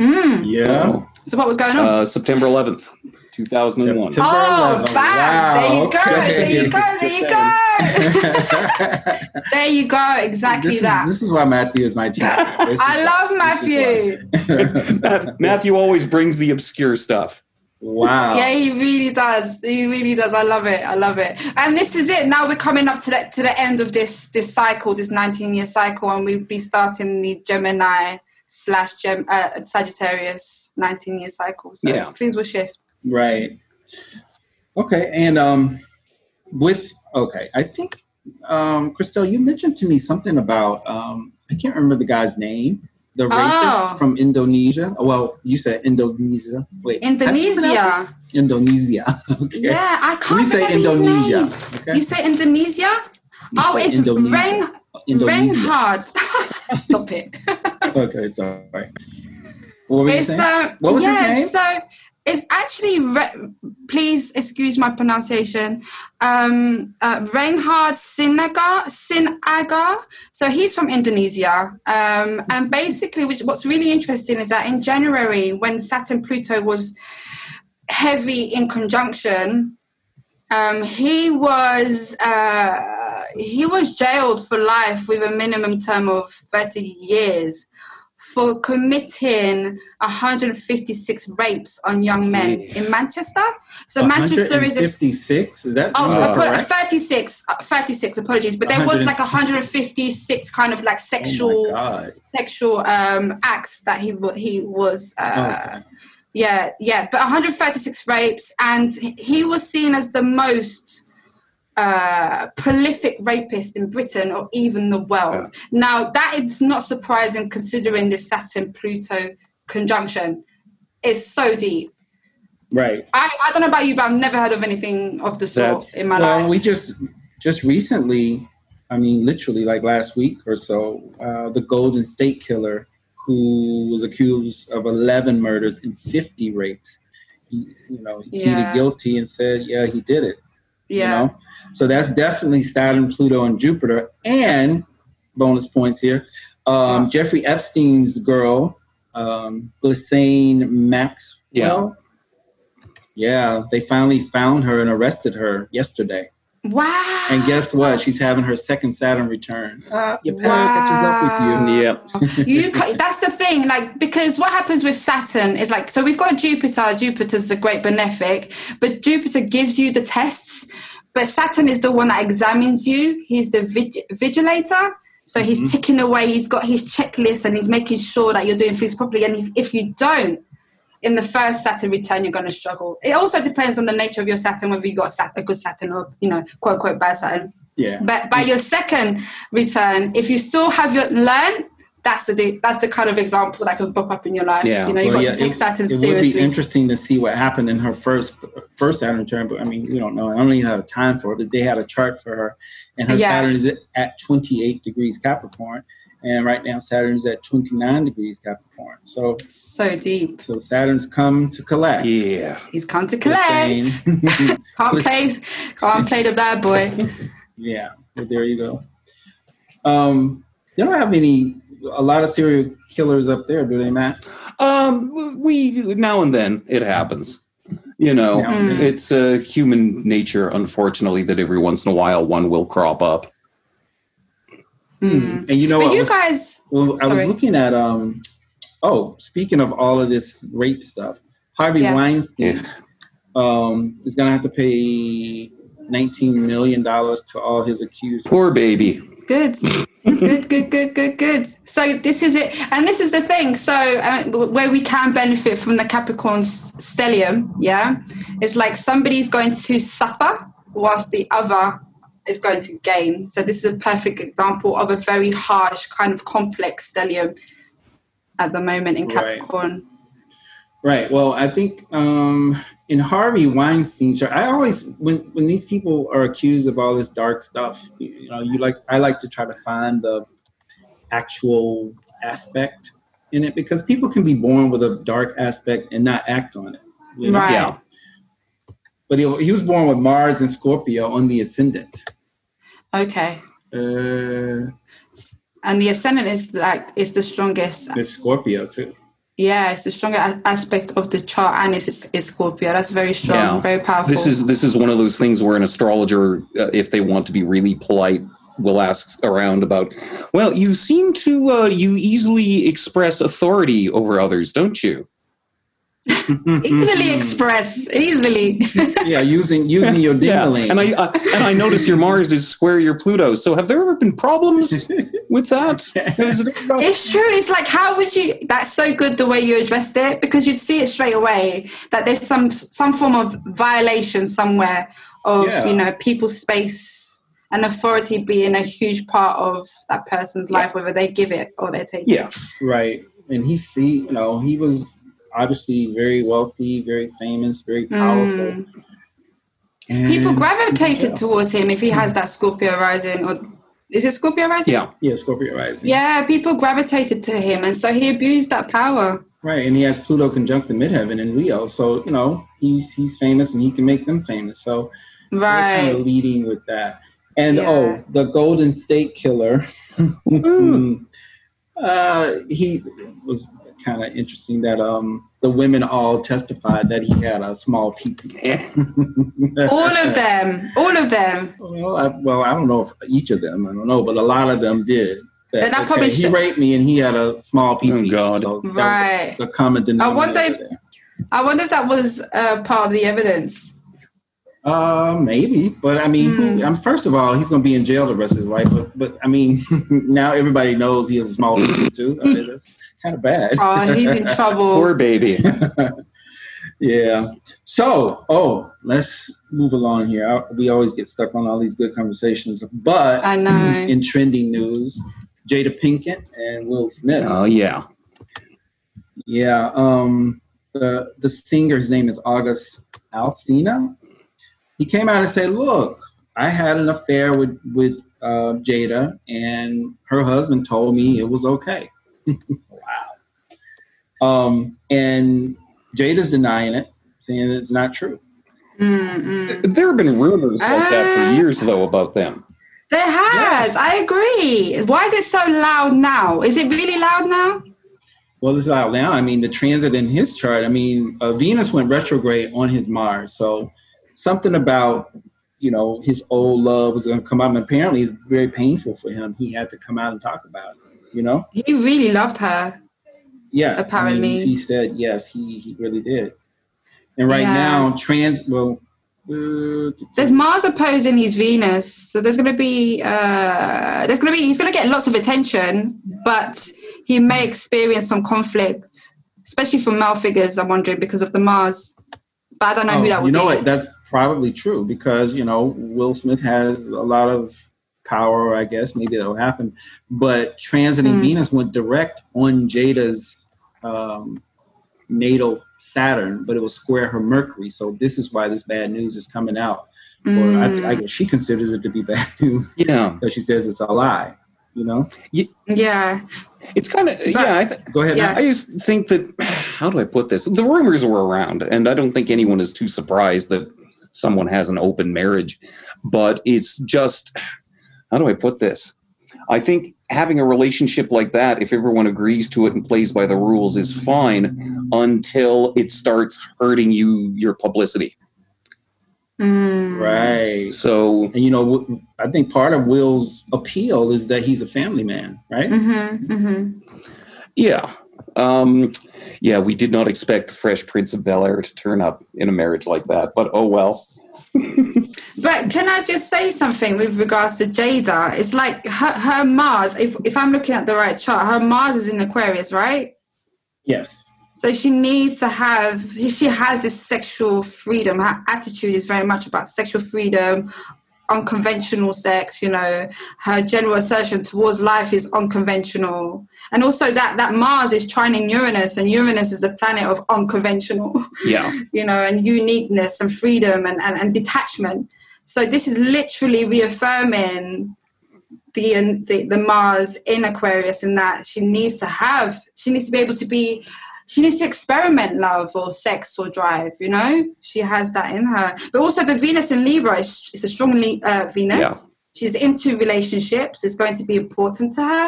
Mm. Yeah. So what was going on? Uh, September 11th, 2001. September Oh, 11th. bam! There you go. Okay. There you go. There you go. there you go. Exactly this, is, that. this is why Matthew is my champion. This I is- love this is why. Matthew. Matthew always brings the obscure stuff. wow. Yeah, he really does. He really does. I love it. I love it. And this is it. Now we're coming up to the to the end of this this cycle, this 19 year cycle, and we'll be starting the Gemini slash Gem uh, Sagittarius 19 year cycle. So Yeah. things will shift. Right. Okay, and um, with okay, I think um, Christelle, you mentioned to me something about um, I can't remember the guy's name, the rapist Oh. from Indonesia. Well, you said Indonesia. Wait, how do you pronounce Indonesia. Indonesia. Okay. Yeah, I can't We say Indonesia. his name. Okay. You say Indonesia? You oh, say it's Indonesia. Ren Indonesia. Renhard. Stop it. Okay, sorry. What were you It's saying? uh, What was his yeah, name? so it's actually Re- please excuse my pronunciation. Um uh, Reinhard Sinaga Sinaga so he's from Indonesia. Um and basically which what's really interesting is that in January when Saturn Pluto was heavy in conjunction um he was uh he was jailed for life with a minimum term of 30 years for committing 156 rapes on young men Yeah. in Manchester. So Manchester is a 56. Is that Oh, is so that I put correct? 36, uh, 36, apologies. But there was like 156 kind of like Oh sexual God. sexual um acts that he he was uh Okay. yeah, yeah, but 136 rapes, and he was seen as the most uh, prolific rapist in Britain or even the world. Now, that is not surprising considering the Saturn Pluto conjunction is so deep. Right. I, I don't know about you, but I've never heard of anything of the sort That's- in my well, life. we just just recently, I mean, literally like last week or so, uh, the Golden State Killer, who was accused of 11 murders and 50 rapes, he, you know, he Yeah. pleaded guilty and said, yeah, he did it. yeah. You know? So that's definitely Saturn, Pluto, and Jupiter. And bonus points here. Um, Jeffrey Epstein's girl, um, Ghislaine Maxwell. Yeah, they finally found her and arrested her yesterday. Wow. And guess what? She's having her second Saturn return. Ah, your parent catches up with you. Yep. you that's the thing like because what happens with saturn is like so we've got jupiter jupiter's the great benefic but jupiter gives you the tests but saturn is the one that examines you he's the vig- vigilator so he's mm-hmm. ticking away he's got his checklist and he's making sure that you're doing things properly and if, if you don't in the first Saturn return, you're going to struggle. It also depends on the nature of your Saturn, whether you got a good Saturn or, you know, quote unquote bad Saturn. Yeah. But by your second return, if you still have your learn, that's the that's the kind of example that can pop up in your life. Yeah. You know, you've Well, got yeah, to take it, Saturn it would be interesting to see what happened in her first first Saturn return, but I mean, we don't know. I don't even have time for it. But they had a chart for her, and her Yeah. Saturn is at 28 degrees Capricorn, and right now Saturn is at 29 degrees Capricorn. So, so deep. so Saturn's come to collect. Yeah. He's come to collect. saying. Can't play, can't play the bad boy. yeah, but there you go. Um, they don't have any a lot of serial killers up there, do they, Matt? Um, we now and then it happens. You know, Now and then. it's uh, human nature, unfortunately, that every once in a while one will crop up. Hmm. And you know But what? you was- guys, Well, I was looking at um. Oh, speaking of all of this rape stuff, Harvey Yeah. Weinstein um is gonna have to pay nineteen million dollars to all his accused. Poor baby. good, good, good, good, good, good. So this is it, and this is the thing. So uh, where we can benefit from the Capricorn stellium, yeah, it's like somebody's going to suffer whilst the other is going to gain. So this is a perfect example of a very harsh kind of complex stellium at the moment in Right. Capricorn. Right. Well, I think um in Harvey Weinstein, so I always when when these people are accused of all this dark stuff, you, you know, you like I like to try to find the actual aspect in it because people can be born with a dark aspect and not act on it. you know? Right. Yeah. But he, he was born with Mars and Scorpio on the ascendant. Okay. Uh, And the ascendant is like is the strongest. there's Scorpio too. Yeah, it's the stronger a- aspect of the chart, and it's, it's Scorpio. That's very strong, Yeah. very powerful. This is this is one of those things where an astrologer, uh, if they want to be really polite, will ask around about. Well, you seem to uh, you easily express authority over others, don't you? Easily express, easily. yeah, using using your Yeah, and I, I and I notice your Mars is square your Pluto. So have there ever been problems with that? Is it- it's true. It's like how would you? That's so good the way you addressed it because you'd see it straight away that there's some some form of violation somewhere of Yeah. you know people's space and authority being a huge part of that person's life, whether they give it or they take it. yeah, Right. And he, he, you know, he was obviously very wealthy, very famous, very powerful. And- Mm. People gravitated Yeah. towards him if he has that Scorpio rising, or is it Scorpio rising? yeah. Yeah, Scorpio rising. Yeah, people gravitated to him, and so he abused that power. Right, and he has Pluto conjunct the midheaven in Leo, so you know he's he's famous and he can make them famous. So we're kind of leading with that. And Yeah. oh, the Golden State Killer. uh, he was kind of interesting that um the women all testified that he had a small peepee. All of them. All of them. Well, I, well, I don't know if each of them. I don't know, but a lot of them did. That, Then that probably he should- raped me and he had a small peepee. Oh, God. So that was Right. The common denominator. wonder if- I wonder if that was uh, part of the evidence. Uh, maybe, but I mean, who, Hmm. I mean, first of all, he's going to be in jail the rest of his life. But, but I mean, now everybody knows he has a small peepee too. I mean, that's kind of bad. Oh, he's in trouble. Poor baby. yeah. So, oh, let's move along here. I, we always get stuck on all these good conversations, but I know. in trending news, Jada Pinkett and Will Smith. Oh yeah. Yeah, um, the the singer, his name is August Alsina. He came out and said, "Look, I had an affair with with uh, Jada, and her husband told me it was okay." wow. Um, and Jada's denying it, saying it's not true. Mm-mm. There have been rumors like that Ah. for years though about them. There has. Yes. I agree. Why is it so loud now? Is it really loud now? Well, it's loud now. I mean, the transit in his chart. I mean, uh, Venus went retrograde on his Mars, so something about you know his old love was going to come up. And apparently, it's very painful for him. He had to come out and talk about it. You know? He really loved her. Yeah. I mean, Apparently. he said yes. He he really did. And right Yeah. now, trans. Well. Uh, There's Mars opposing his Venus, so there's going to be uh, there's going to be he's going to get lots of attention, but he may experience some conflict, especially from male figures. I'm wondering because of the Mars, but I don't know Oh, who that would you know be. what? That's probably true because you know Will Smith has a lot of power. I guess maybe that'll happen. But transiting Hmm. Venus went direct on Jada's um, natal Saturn, but it was square her Mercury. So this is why this bad news is coming out. Or Mm, I, I guess she considers it to be bad news Yeah. because she says it's a lie. You know? yeah, It's kind of yeah. I th- Go ahead. Yeah. I just think that how do I put this? The rumors were around, and I don't think anyone is too surprised that someone has an open marriage. But it's just how do I put this? I think having a relationship like that, if everyone agrees to it and plays by the rules, is fine until it starts hurting you your publicity. Mm. Right. So And you know, I think part of Will's appeal is that he's a family man, right? Mm-hmm, mm-hmm. yeah. Um, yeah, we did not expect the Fresh Prince of Bel Air to turn up in a marriage like that, but oh well. But can I just say something with regards to Jada? It's like her, her Mars. If if I'm looking at the right chart, her Mars is in Aquarius, right? Yes. So she needs to have, she has this sexual freedom. Her attitude is very much about sexual freedom, unconventional sex, you know. Her general assertion towards life is unconventional. And also that, that Mars is trining Uranus, and Uranus is the planet of unconventional, Yeah. you know, and uniqueness and freedom and, and, and detachment. So this is literally reaffirming the, the the Mars in Aquarius in that she needs to have, she needs to be able to be she needs to experiment love or sex or drive you know she has that in her but also the venus in libra is, is a strong uh, venus Yeah. she's into relationships it's going to be important to her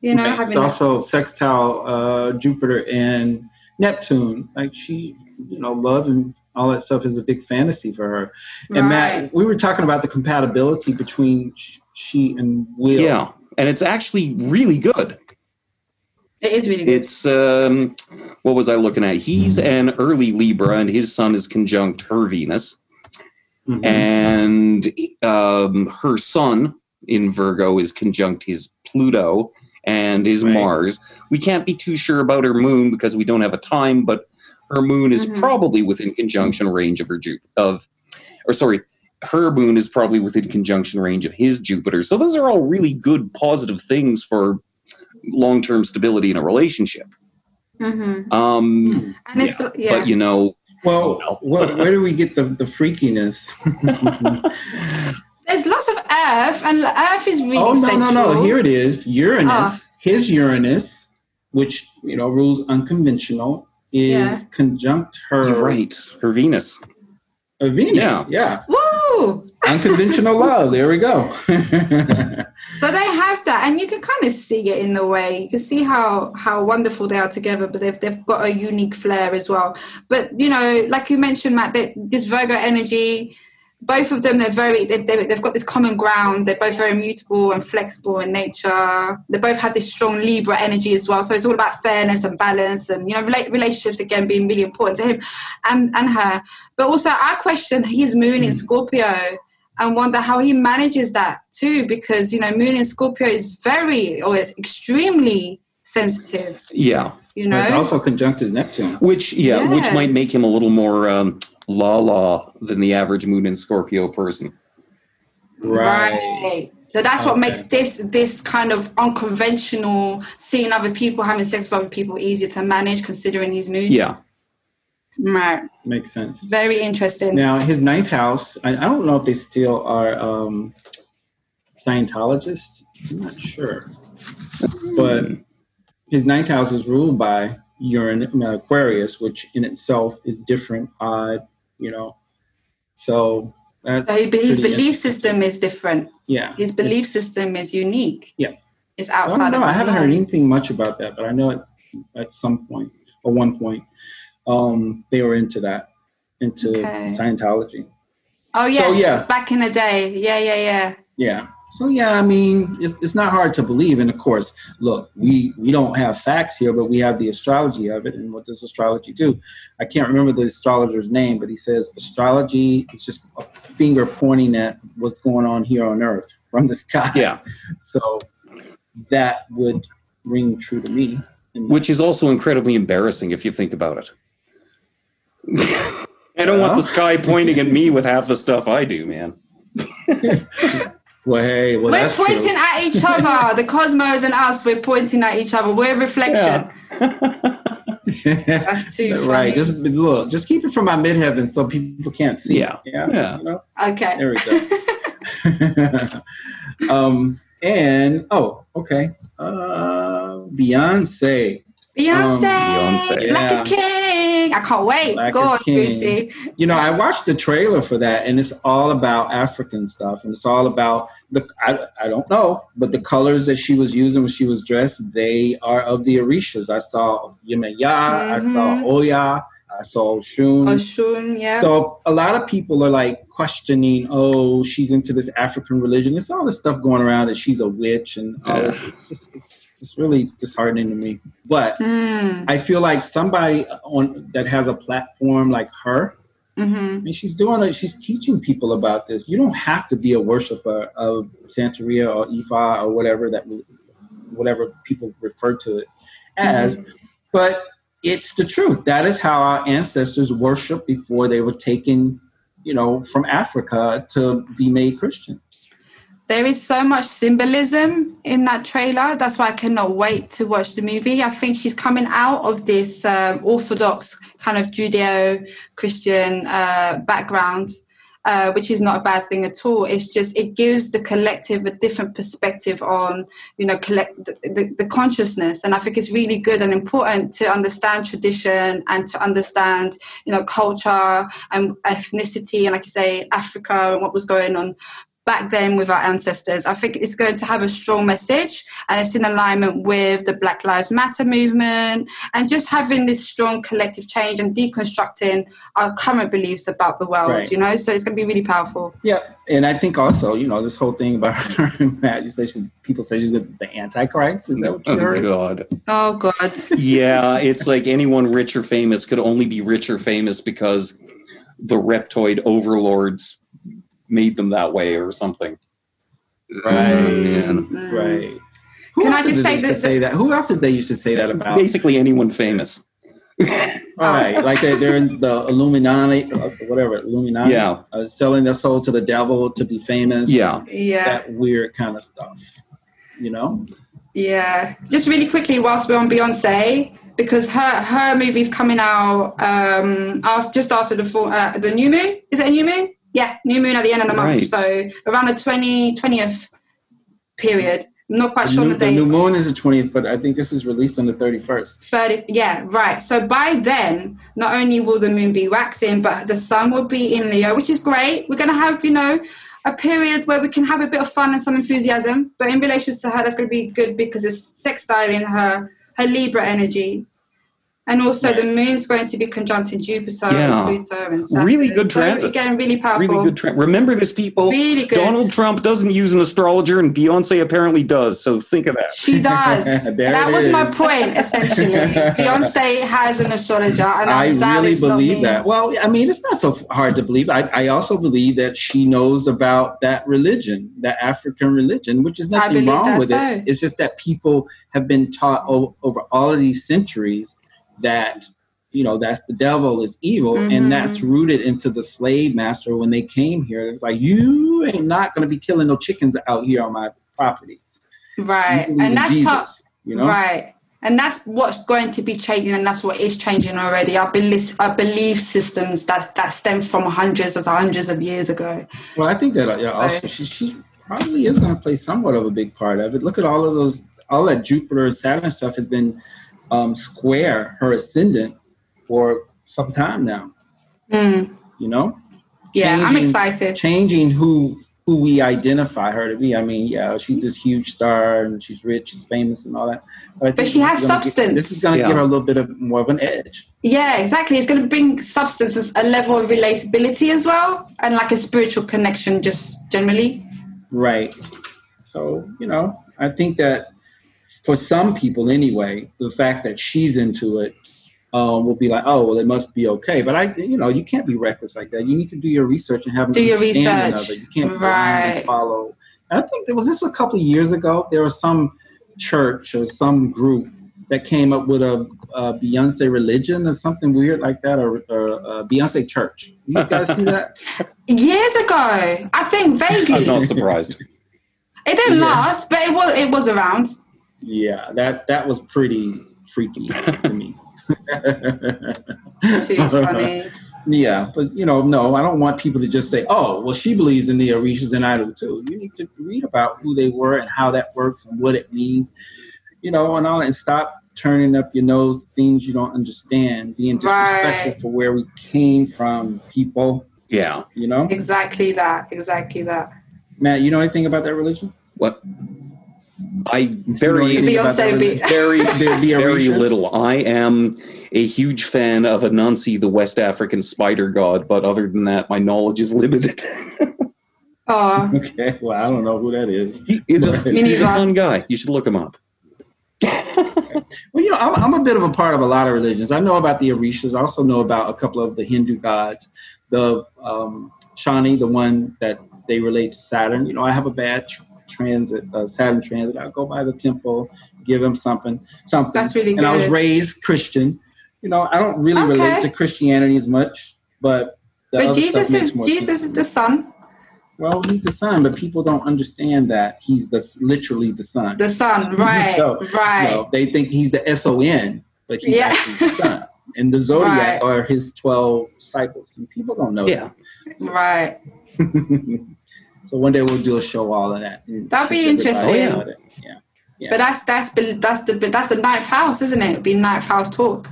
you know Okay, having it's that- also sextile uh, Jupiter and Neptune. Like she, you know, love and all that stuff is a big fantasy for her. And Matt, we were talking about the compatibility between she and Will. Yeah. And it's actually really good. It is really good It's um what was I looking at? He's an early Libra and his sun is conjunct her Venus. Mhm. And um her sun in Virgo is conjunct his Pluto and his Right. Mars. We can't be too sure about her moon because we don't have a time, but her moon is Mhm. probably within conjunction range of her Ju- of or sorry, her moon is probably within conjunction range of his Jupiter. So those are all really good positive things for long-term stability in a relationship. hmm Um, and it's yeah, but you know, Well, Well. where, where do we get the, the freakiness? there's lots of earth and earth is really oh no, sexual no, no! Here it is. Uranus. Ah. His Uranus which you know rules unconventional, is Yeah. conjunct her You're right. Her Venus. uh, Venus. Yeah. yeah. Unconventional love. There we go. So they have that, and you can kind of see it in the way. You can see how how wonderful they are together, but they've they've got a unique flair as well. But you know, like you mentioned, Matt, that this Virgo energy, both of them, they're very they've, they've, they've got this common ground. They're both very mutable and flexible in nature. They both have this strong Libra energy as well. So it's all about fairness and balance, and you know, rela- relationships again being really important to him and and her. But also, I question his moon in Scorpio and wonder how he manages that too because you know moon in scorpio is very or it's extremely sensitive Yeah. you know It's also conjunct his Neptune. Which yeah, which might make him a little more um, la la than the average Moon and Scorpio person. right so that's what makes this this kind of unconventional seeing other people having sex with other people easier to manage considering his moon Yeah. right Makes sense. very interesting Now, his ninth house, I, I don't know if they still are um, Scientologists. I'm not sure. But his ninth house is ruled by Uranus, uh, Aquarius, which in itself is different, odd, you know. So that's. so his, belief system is different Yeah. his belief system is unique Yeah. it's I outside don't know. of I haven't heard anything much about that, but I know at, at some point, or one point, um, they were into that, into Okay. Scientology. oh yes yeah. back in the day yeah yeah yeah Yeah. So yeah, I mean, it's, it's not hard to believe. And of course, look, we we don't have facts here, but we have the astrology of it. And what does astrology do? I can't remember the astrologer's name, but he says astrology is just a finger pointing at what's going on here on Earth from the sky. Yeah. So that would ring true to me. Which is also incredibly embarrassing if you think about it. I don't want the sky pointing at me with half the stuff I do, man. well, hey, well, we're that's true. pointing at each other. the cosmos and us, we're pointing at each other. We're a reflection. That's too funny. right. Just look, just keep it from my midheaven so people can't see. Yeah. Yeah. Yeah. You know? Okay. There we go. um, and oh, okay. Uh, Beyonce. Beyonce. Beyonce. Black is Yeah. King. I can't wait. Black Go on, king. Brucey. You know, I watched the trailer for that, and it's all about African stuff, and it's all about the. I, I don't know, but the colors that she was using when she was dressed, they are of the Orishas. I saw Yemaya, I saw Mhm. Oya, I saw Oshun. Oshun, yeah. So a lot of people are like questioning, oh, she's into this African religion. It's all this stuff going around that she's a witch and all this. It's just it's, it's really disheartening to me. But Mm, I feel like somebody on that has a platform like her, I mhm. mean, she's doing it. She's teaching people about this. You don't have to be a worshiper of Santeria or Ifa or whatever that, whatever people refer to it as, but it's the truth. That is how our ancestors worshiped before they were taken, you know, from Africa to be made Christians. There is so much symbolism in that trailer. That's why I cannot wait to watch the movie. I think she's coming out of this um, orthodox kind of Judeo Christian uh, background, uh, which is not a bad thing at all. It's just it gives the collective a different perspective on you know collect the, the, the consciousness, and I think it's really good and important to understand tradition and to understand you know culture and ethnicity, and like you say, Africa and what was going on back then with our ancestors. I think it's going to have a strong message and it's in alignment with the Black Lives Matter movement and just having this strong collective change and deconstructing our current beliefs about the world, Right. you know? So it's going to be really powerful. Yeah, and I think also, you know, this whole thing about her Matt. You say she's, people say she's the the Antichrist. Is that what you Oh, heard? God. Oh, God. Yeah, it's like anyone rich or famous could only be rich or famous because the reptoid overlords made them that way or something. Right. Oh, man. Right. Who Can else I just did they say used to that- say that? Who else did they used to say that about? Basically, anyone famous. Right, like they, they're in the Illuminati, uh, whatever Illuminati. Yeah. uh, selling their soul to the devil to be famous. Yeah. Yeah. that weird kind of stuff. You know, Yeah, just really quickly whilst we're on Beyonce, because her her movie's coming out um after, just after the full, uh, the new moon. Is it a new moon? Yeah, new moon at the end of the month. Right. So around the 20, 20th period. not quite The sure new, the the date. new moon is the 20th, but I think this is released on the 31st. 30 yeah right so by then not only will the moon be waxing but the sun will be in leo which is great we're going to have you know a period where we can have a bit of fun and some enthusiasm but in relation to her that's going to be good because it's sextiling her her libra energy and also the moon's going to be conjuncting jupiter Yeah. and pluto and Saturn. Really good so transits. again really powerful Really good trend. Remember this, people. Really good. Donald Trump doesn't use an astrologer, and Beyonce apparently does. So think of that. she does. That was my point, essentially. Beyonce has an astrologer, and I really believe that. Well, I mean, it's not so hard to believe. I, I also believe that she knows about that religion, that African religion, which is nothing wrong with so. it. It's just that people have been taught over all of these centuries that you know that's the devil is evil, Mhm. and that's rooted into the slave master when they came here. It's like you ain't not going to be killing no chickens out here on my property. Right. And that's Jesus, part you know. right. And that's what's going to be changing, and that's what is changing already. Our belief, our belief systems that that stem from hundreds of hundreds of years ago. Well, I think that uh, yeah, So- also she, she probably is going to play somewhat of a big part of it. Look at all of those, all that Jupiter and Saturn stuff has been um, square her ascendant for some time now. Mm. You know, Yeah, I'm excited. changing who who we identify her to be. I mean, yeah, she's this huge star and she's rich and famous and all that. I But she has is gonna substance. this is going to Yeah. give her a little bit of more of an edge. Yeah, exactly. It's going to bring substance, as a level of relatability as well, and like a spiritual connection, just generally. Right. So, you know, I think that for some people anyway, the fact that she's into it um, will be like, oh, well, it must be okay. But I, you know, you can't be reckless like that. You need to do your research and have an Do your understanding research. of it. You can't go and Right. follow. And I think there was this a couple of years ago. There was some church or some group that came up with a, a Beyonce religion or something weird like that, or, or a Beyonce church. You guys see that? Years ago, I think vaguely. I'm not surprised. It didn't Yeah. last, but it was it was around. Yeah, that that was pretty freaky to me. Too funny. Yeah, but you know, no, I don't want people to just say, "Oh, well, she believes in the Orishas and I do too." You need to read about who they were and how that works and what it means, you know, and all, and stop turning up your nose to things you don't understand, being disrespectful Right. for where we came from, people. Yeah. You know, Exactly that. Exactly that. Matt, you know anything about that religion? What? I You know very, anything about that Beyonce be- religion? very, The- the very little. I am a huge fan of Anansi, the West African spider god, but other than that, my knowledge is limited. Oh, Okay, well, I don't know who that is. he is a, he's a fun guy. You should look him up. Well, you know, I'm, I'm a bit of a part of a lot of religions. I know about the Orishas. I also know about a couple of the Hindu gods. The um, Shani, the one that they relate to Saturn. You know, I have a bad tr- transit, uh, Saturn transit. I'll go by the temple, give him something, something. That's really And I was raised Christian. You know, I don't really relate to Christianity as much, but the but other Jesus stuff makes is more Jesus sense. is the son. Well, he's the son, but people don't understand that he's the literally the son. The son, right? So, right. No, they think he's the S O N, but he's Yeah. actually the son. And the zodiac Right. are his twelve disciples, and people don't know. Yeah. Right. that. so one day we'll do a show all of that. That'd be interesting. about. Yeah. Yeah. But that's that's that's the that's the ninth house, isn't it? It'd be ninth house talk,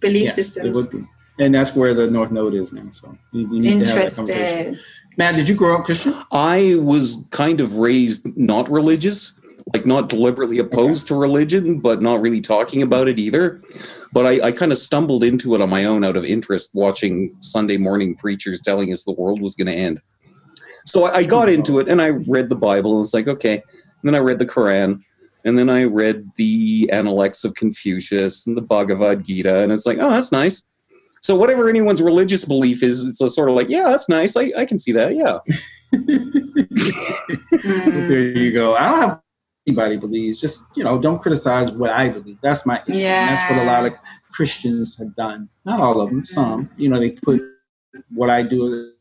belief Yes, it systems. would be. And that's where the North Node is now. So we, we need to have that conversation. Matt, did you grow up Christian? I was kind of raised not religious, like not deliberately opposed to religion, but not really talking about it either. But I, I kind of stumbled into it on my own out of interest, watching Sunday morning preachers telling us the world was going to end. So I, I got into it and I read the Bible and it's like, okay. And then I read the Quran. And then I read the Analects of Confucius and the Bhagavad Gita. And it's like, oh, that's nice. So whatever anyone's religious belief is, it's a sort of like, yeah, that's nice. I, I can see that. Yeah. Mm, There you go. I don't have anybody believes. Just you know, don't criticize what I believe. That's my issue. And that's what a lot of Christians have done. Not all of them. Some. You know, they put what I do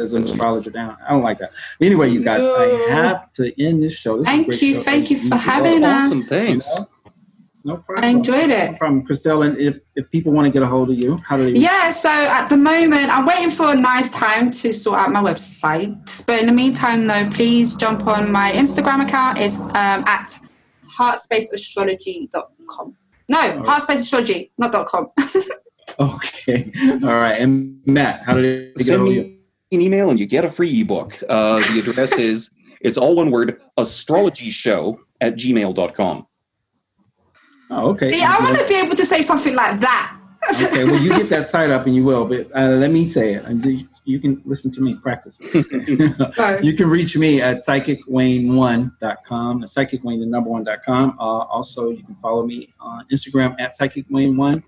as an astrologer down. I don't like that. Anyway, you guys, I have to end this show. This Thank you, show. thank you for just- having awesome. us. Thanks. No problem. I enjoyed it. No problem, Christelle. And if, if people want to get a hold of you, how do they? Yeah, so at the moment, I'm waiting for a nice time to sort out my website. But in the meantime, though, please jump on my Instagram account. It's um, at heartspaceastrology.com. No, heartspaceastrology, not .com. Okay. All right. And Matt, how do they get a Send hold of you? me an email and you get a free ebook. Uh, the address is, it's all one word, astrology show at gmail.com. Oh, okay. See, I want to be able to say something like that. okay, well, you get that site up and you will, but uh, let me say it. And you- you can listen to me practice. Right. you can reach me at psychicwayne1.com, the psychicwayne, the number one.com. Uh, also, you can follow me on Instagram at psychicwayne1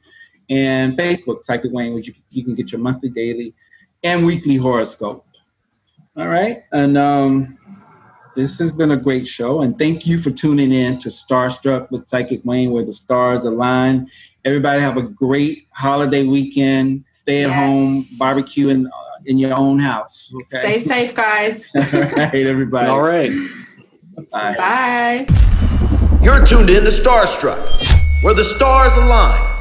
and Facebook, Psychic Wayne, which you, you can get your monthly, daily, and weekly horoscope. All right. And um, this has been a great show. And thank you for tuning in to Starstruck with Psychic Wayne, where the stars align. Everybody have a great holiday weekend. Stay at Yes. home, barbecue in, uh, in your own house. Stay safe, guys. All right, everybody. All right. Bye. Bye. You're tuned in to Starstruck, where the stars align.